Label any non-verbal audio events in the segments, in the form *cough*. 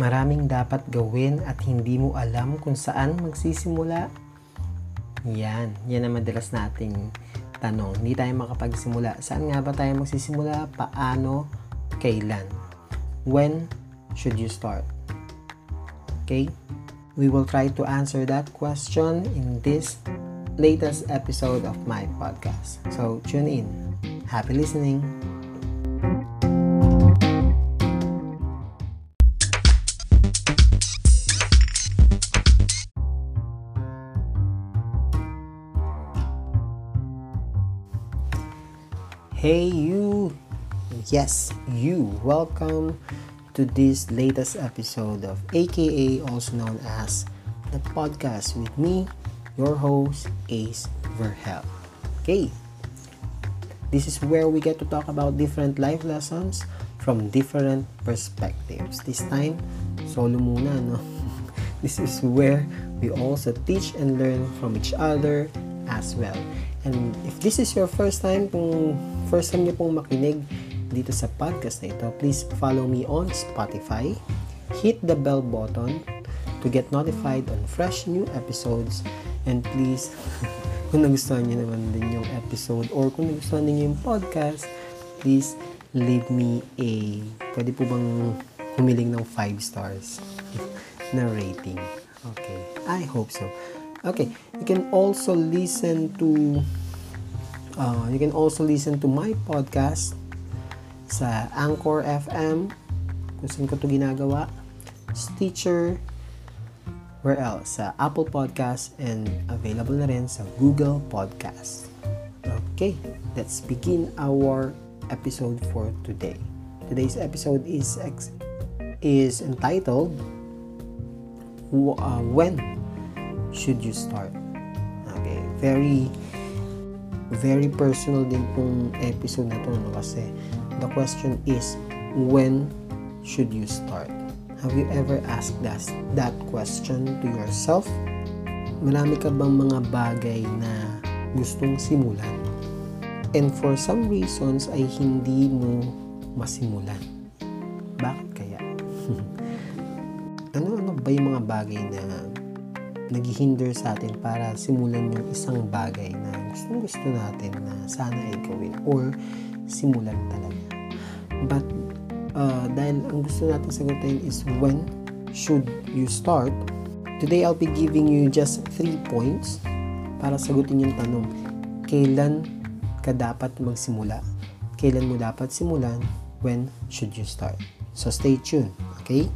Maraming dapat gawin at hindi mo alam kung saan magsisimula? Yan, yan ang madalas nating tanong. Hindi tayo makapagsimula. Saan nga ba tayo magsisimula? Paano? Kailan? When should you start? Okay? We will try to answer that question in this latest episode of my podcast. So, tune in. Happy listening. Hey, you! Yes, you! Welcome to this latest episode of AKA, also known as the podcast with me, your host, Ace Verhel. Okay, this is where we get to talk about different life lessons from different perspectives. This time, solo muna, no? *laughs* this is where we also teach and learn from each other as well. And if this is your first time, kung first time niyo pong makinig dito sa podcast na ito, please follow me on Spotify. Hit the bell button to get notified on fresh new episodes. And please, *laughs* kung nagustuhan niyo naman din yung episode or kung nagustuhan niyo yung podcast, please leave me a, pwede po bang humiling ng 5 stars *laughs* na rating. Okay, I hope so. Okay, you can also listen to uh, you can also listen to my podcast sa Anchor FM kung saan ko to ginagawa Stitcher where else? Sa Apple Podcast and available na rin sa Google Podcast. Okay, let's begin our episode for today. Today's episode is is entitled uh, When should you start? Okay, very very personal din pong episode na to no? kasi the question is when should you start? Have you ever asked that, that question to yourself? Marami ka bang mga bagay na gustong simulan? And for some reasons ay hindi mo masimulan. Bakit kaya? ano-ano *laughs* ba yung mga bagay na naghihinder sa atin para simulan yung isang bagay na gustong gusto natin na sana ay gawin or simulan talaga. But uh, dahil ang gusto natin sagutin is when should you start, today I'll be giving you just three points para sagutin yung tanong, kailan ka dapat magsimula? Kailan mo dapat simulan? When should you start? So stay tuned, okay?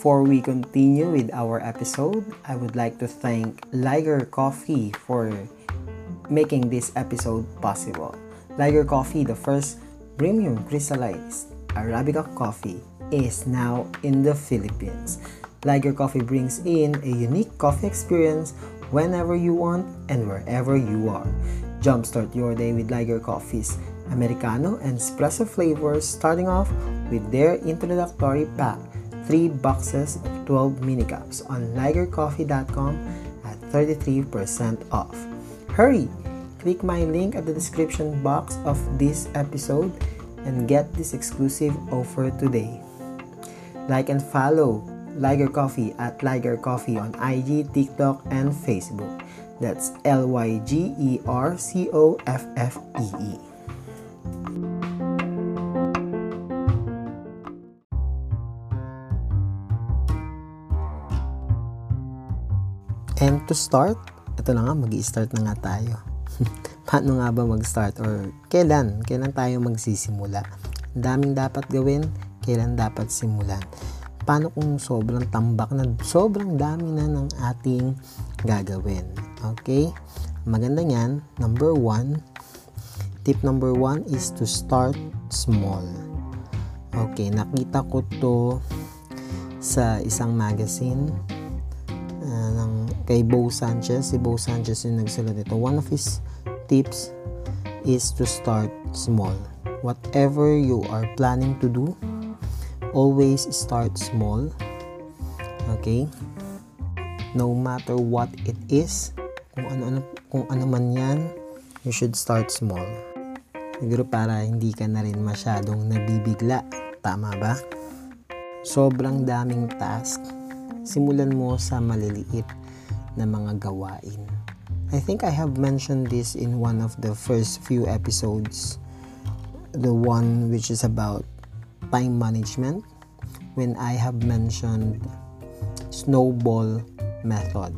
Before we continue with our episode, I would like to thank Liger Coffee for making this episode possible. Liger Coffee, the first premium crystallized Arabica coffee, is now in the Philippines. Liger Coffee brings in a unique coffee experience whenever you want and wherever you are. Jumpstart your day with Liger Coffee's Americano and espresso flavors starting off with their introductory pack 3 boxes of 12 mini cups on ligercoffee.com at 33% off. Hurry! Click my link at the description box of this episode and get this exclusive offer today. Like and follow Liger Coffee at Liger Coffee on IG, TikTok, and Facebook. That's L Y G E R C O F F E E. And to start, ito na nga, mag start na nga tayo. *laughs* Paano nga ba mag-start or kailan? Kailan tayo magsisimula? Daming dapat gawin, kailan dapat simulan? Paano kung sobrang tambak na, sobrang dami na ng ating gagawin? Okay? Maganda yan. Number one, tip number one is to start small. Okay, nakita ko to sa isang magazine kay Bo Sanchez. Si Bo Sanchez yung nagsulat nito. One of his tips is to start small. Whatever you are planning to do, always start small. Okay? No matter what it is, kung ano-ano, kung ano man yan, you should start small. Siguro para hindi ka na rin masyadong nabibigla. Tama ba? Sobrang daming task. Simulan mo sa maliliit na mga gawain. I think I have mentioned this in one of the first few episodes. The one which is about time management. When I have mentioned snowball method.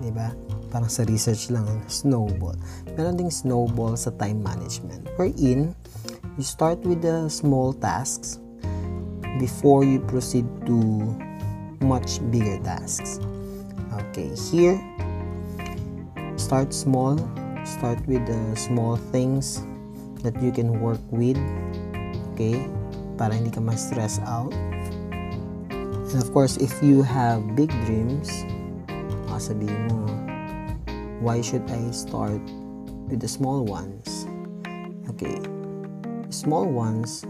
Diba? Parang sa research lang, snowball. Meron ding snowball sa time management. Wherein, you start with the small tasks before you proceed to much bigger tasks. Okay, here, start small. Start with the small things that you can work with. Okay, para hindi ka ma-stress out. And of course, if you have big dreams, ah, sabihin mo, why should I start with the small ones? Okay, small ones,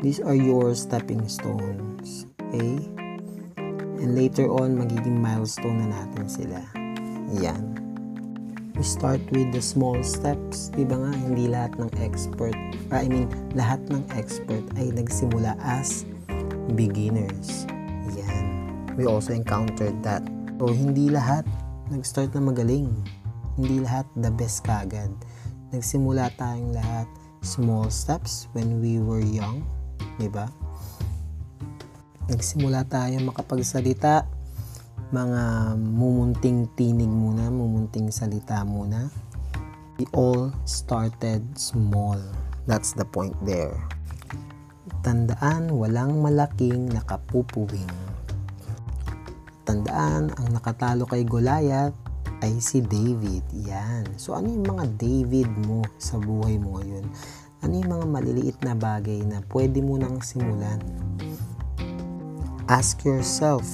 these are your stepping stones. Okay? And later on, magiging milestone na natin sila. Yan. We start with the small steps. Di ba nga, hindi lahat ng expert, or I mean, lahat ng expert ay nagsimula as beginners. Yan. We also encountered that So, hindi lahat nag-start na magaling. Hindi lahat the best kagad. Nagsimula tayong lahat small steps when we were young. Di ba? Nagsimula tayo makapagsalita. Mga mumunting tinig muna, mumunting salita muna. We all started small. That's the point there. Tandaan, walang malaking nakapupuwing tandaan, ang nakatalo kay Goliath ay si David. Yan. So, ano yung mga David mo sa buhay mo ngayon? Ano yung mga maliliit na bagay na pwede mo nang simulan? Ask yourself,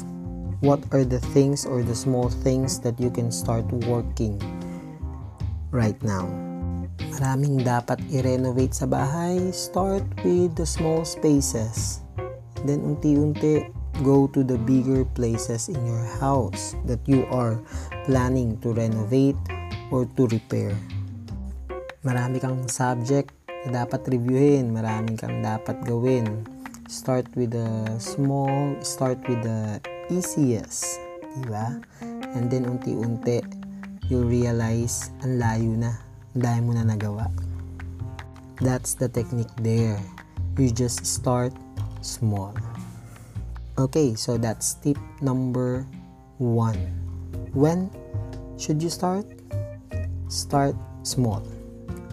what are the things or the small things that you can start working right now? Maraming dapat i-renovate sa bahay. Start with the small spaces. Then, unti-unti, go to the bigger places in your house that you are planning to renovate or to repair. Marami kang subject na dapat reviewin, marami kang dapat gawin. Start with the small, start with the easiest, di? And then unti-unti, you realize ang layo na, ang mo na nagawa. That's the technique there. You just start small. Okay, so that's tip number one. When should you start? Start small.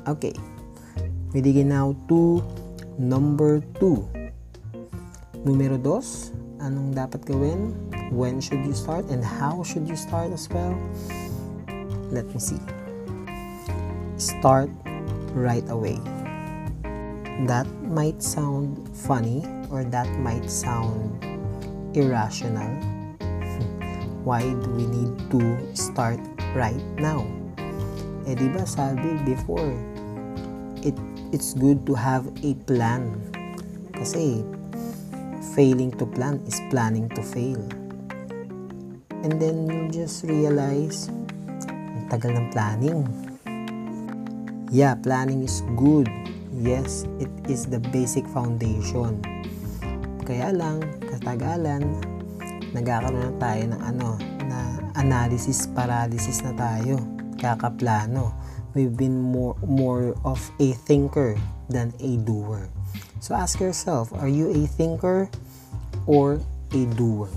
Okay, we dig now to number two. Numero dos, anong dapat gawin? When should you start and how should you start as well? Let me see. Start right away. That might sound funny or that might sound irrational? *laughs* Why do we need to start right now? Eh di ba sabi before, it it's good to have a plan. Kasi failing to plan is planning to fail. And then you just realize, ang tagal ng planning. Yeah, planning is good. Yes, it is the basic foundation. Kaya lang, katagalan, nagkakaroon na tayo ng ano, na analysis paralysis na tayo. Kakaplano. We've been more, more of a thinker than a doer. So ask yourself, are you a thinker or a doer?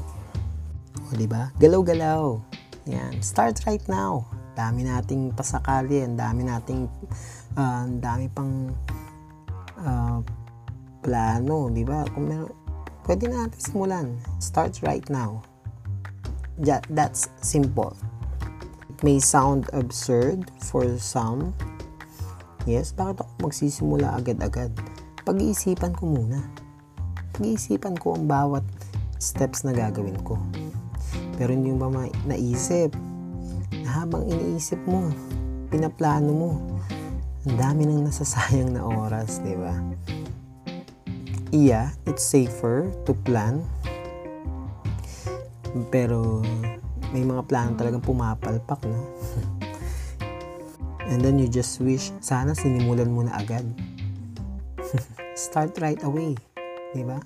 O, di ba? Galaw-galaw. Yan. Start right now. Dami nating pasakali. Ang dami nating, uh, dami pang uh, plano, di ba? Kung meron, pwede na natin simulan. Start right now. That's simple. It may sound absurd for some. Yes, bakit ako magsisimula agad-agad? Pag-iisipan ko muna. Pag-iisipan ko ang bawat steps na gagawin ko. Pero hindi mo ba naisip na habang iniisip mo, pinaplano mo, ang dami nang nasasayang na oras, di ba? yeah, it's safer to plan. Pero may mga plano talagang pumapalpak, no? *laughs* And then you just wish, sana sinimulan mo na agad. Start right away. Di ba?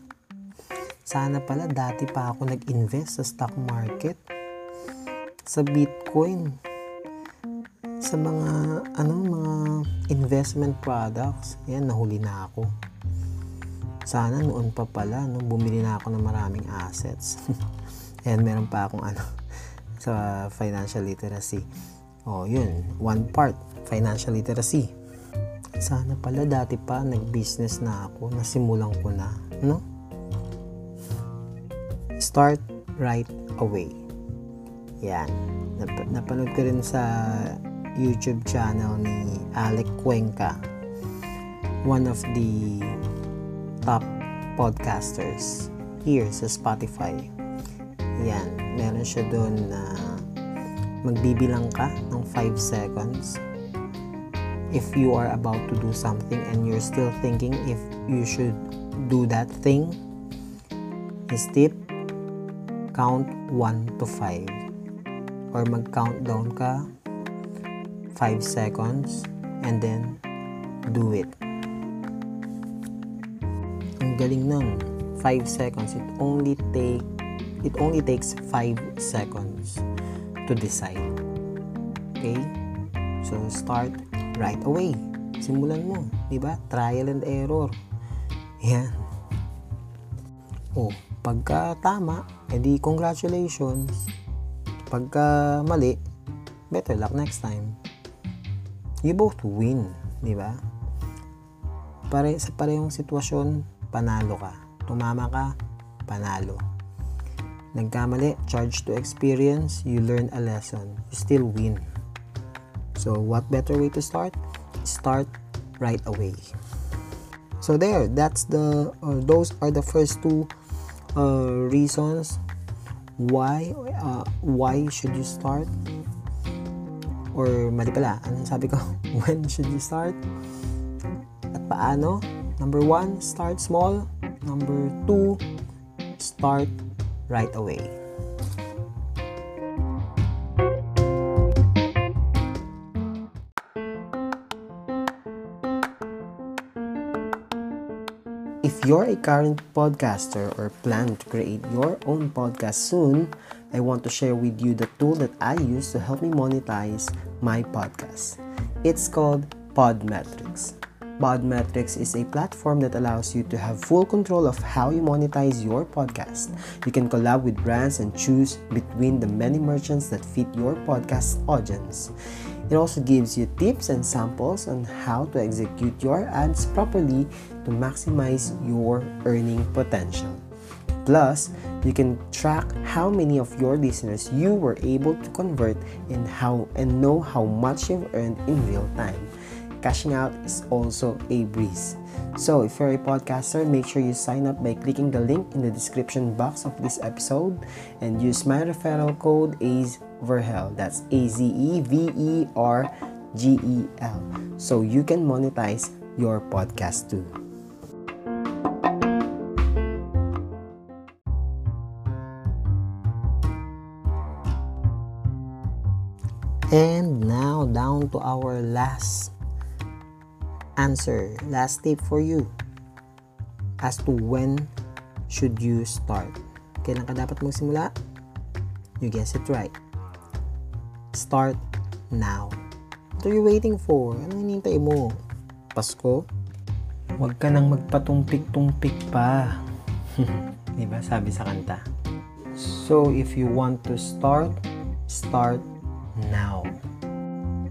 Sana pala dati pa ako nag-invest sa stock market, sa Bitcoin, sa mga ano mga investment products. Yan nahuli na ako. Sana noon pa pala no bumili na ako ng maraming assets. *laughs* And meron pa akong ano sa financial literacy. Oh, yun, one part financial literacy. Sana pala dati pa nag-business na ako, nasimulan ko na, no? Start right away. Yan. Nap- napanood ko rin sa YouTube channel ni Alec Cuenca. One of the top podcasters here sa Spotify. Yan. Meron siya doon na magbibilang ka ng 5 seconds if you are about to do something and you're still thinking if you should do that thing his tip count 1 to 5 or mag countdown ka 5 seconds and then do it. Ang galing nun. 5 seconds. It only take it only takes 5 seconds to decide. Okay? So start right away. Simulan mo di ba? Trial and error. Yan. Oh pagka tama edi congratulations. Pagka mali better luck next time. You both win di ba? Pare sa parehong sitwasyon panalo ka. Tumama ka panalo. Nagkamali charge to experience you learn a lesson. You still win so what better way to start? Start right away. So there that's the uh, those are the first two uh, reasons why uh, why should you start? Or mali pala anong sabi ko? *laughs* When should you start? At paano? Number one start small. Number two start right away If you're a current podcaster or plan to create your own podcast soon, I want to share with you the tool that I use to help me monetize my podcast. It's called Podmetrics. Podmetrics is a platform that allows you to have full control of how you monetize your podcast. You can collab with brands and choose between the many merchants that fit your podcast audience. It also gives you tips and samples on how to execute your ads properly to maximize your earning potential. Plus, you can track how many of your listeners you were able to convert and how and know how much you've earned in real time. Cashing out is also a breeze. So, if you're a podcaster, make sure you sign up by clicking the link in the description box of this episode and use my referral code AZEVERHEL. That's A Z E V E R G E L. So you can monetize your podcast too. And now down to our last answer, last tip for you as to when should you start. Kailan ka dapat magsimula? You guess it right. Start now. What are you waiting for? Ano hinihintay mo? Pasko? Huwag ka nang magpatumpik-tumpik pa. *laughs* diba sabi sa kanta? So, if you want to start, start now.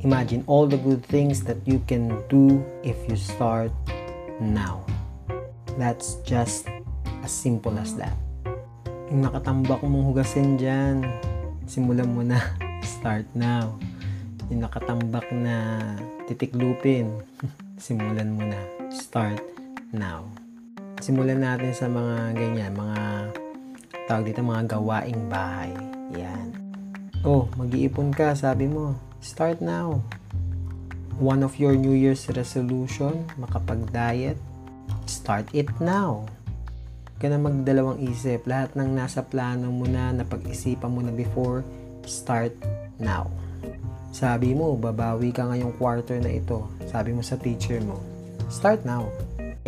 Imagine all the good things that you can do if you start now. That's just as simple as that. Yung nakatambak mong hugasin dyan, simulan mo na. *laughs* Start now. Yung nakatambak na titiklupin, *laughs* simulan mo na. Start now. Simulan natin sa mga ganyan, mga tawag dito mga gawaing bahay. Yan. Oh, mag-iipon ka, sabi mo. Start now. One of your New Year's resolution, makapag-diet, start it now. Huwag ka na magdalawang isip. Lahat ng nasa plano mo na, napag-isipan mo na before, start now. Sabi mo, babawi ka ngayong quarter na ito. Sabi mo sa teacher mo, start now.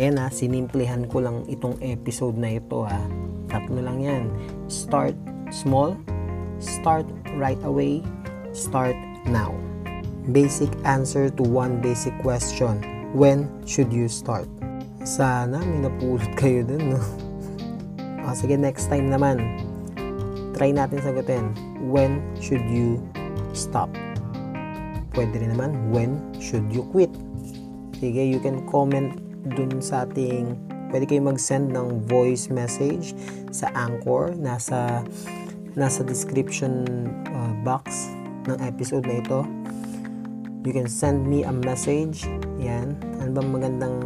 Ayan ha, sinimplihan ko lang itong episode na ito ha. Tatlo lang yan. Start small, start right away, start now. Basic answer to one basic question. When should you start? Sana may napulot kayo dun, no? O, *laughs* sige, next time naman. Try natin sagutin. When should you stop? Pwede rin naman, when should you quit? Sige, you can comment dun sa ating, pwede kayo mag-send ng voice message sa Anchor. Nasa, nasa description uh, box ng episode na ito. You can send me a message. Yan. Ano bang magandang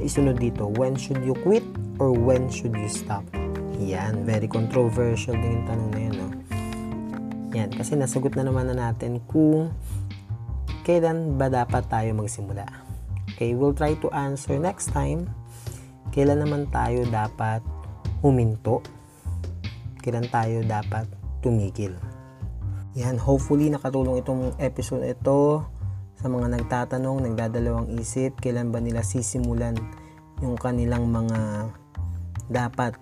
isunod dito? When should you quit or when should you stop? Yan. Very controversial din yung tanong na yun. No? Yan. Kasi nasagot na naman na natin kung kailan ba dapat tayo magsimula. Okay, we'll try to answer next time. Kailan naman tayo dapat huminto? Kailan tayo dapat tumigil? Yan, hopefully nakatulong itong episode ito sa mga nagtatanong, nagdadalawang isip, kailan ba nila sisimulan yung kanilang mga dapat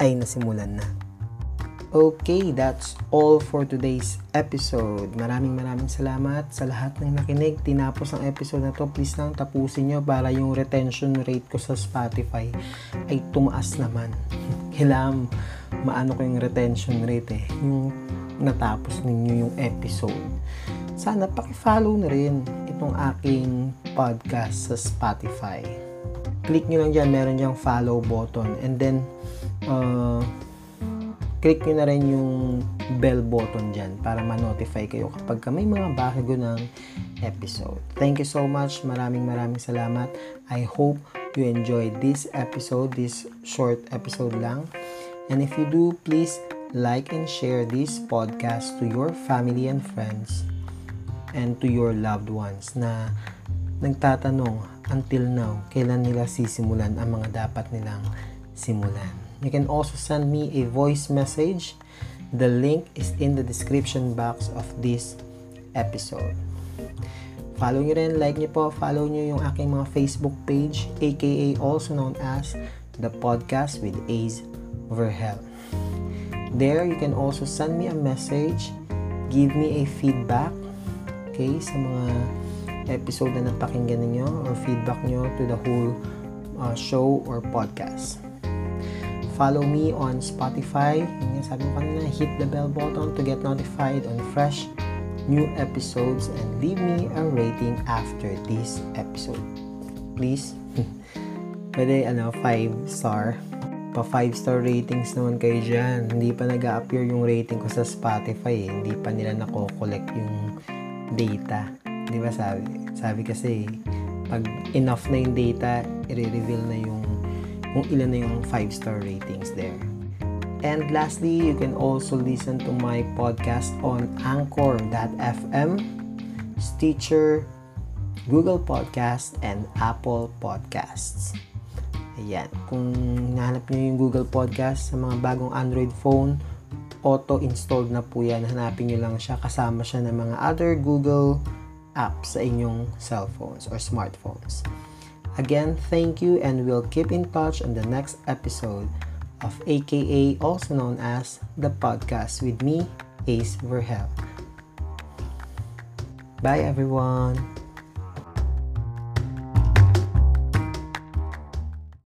ay nasimulan na. Okay, that's all for today's episode. Maraming maraming salamat sa lahat ng nakinig. Tinapos ang episode na to. Please lang tapusin nyo para yung retention rate ko sa Spotify ay tumaas naman. *laughs* Kailangan maano ko yung retention rate eh. Yung natapos ninyo yung episode. Sana paki-follow na rin itong aking podcast sa Spotify. Click nyo lang dyan, meron dyang follow button. And then, uh, click nyo na rin yung bell button dyan para ma-notify kayo kapag may mga bago ng episode. Thank you so much. Maraming maraming salamat. I hope you enjoyed this episode, this short episode lang. And if you do, please like and share this podcast to your family and friends and to your loved ones na nagtatanong until now, kailan nila sisimulan ang mga dapat nilang simulan. You can also send me a voice message. The link is in the description box of this episode. Follow nyo rin, like nyo po, follow nyo yung aking mga Facebook page, aka also known as The Podcast with Ace Verhel. There, you can also send me a message, give me a feedback, okay, sa mga episode na napakinggan ninyo or feedback nyo to the whole uh, show or podcast. Follow me on Spotify. Yung sabi ko kanina, hit the bell button to get notified on fresh new episodes and leave me a rating after this episode. Please. *laughs* Pwede, ano, 5 star. Pa 5 star ratings naman kayo dyan. Hindi pa nag appear yung rating ko sa Spotify. Eh. Hindi pa nila nako-collect yung data. Di ba sabi? Sabi kasi, pag enough na yung data, i-reveal na yung kung ilan na yung 5-star ratings there. And lastly, you can also listen to my podcast on Anchor.fm, Stitcher, Google Podcasts, and Apple Podcasts. Ayan. Kung nahanap nyo yung Google Podcast sa mga bagong Android phone, auto-installed na po yan. Hanapin nyo lang siya. Kasama siya ng mga other Google apps sa inyong cellphones or smartphones. Again, thank you and we'll keep in touch on the next episode of AKA, also known as the podcast with me, Ace Verhel. Bye everyone.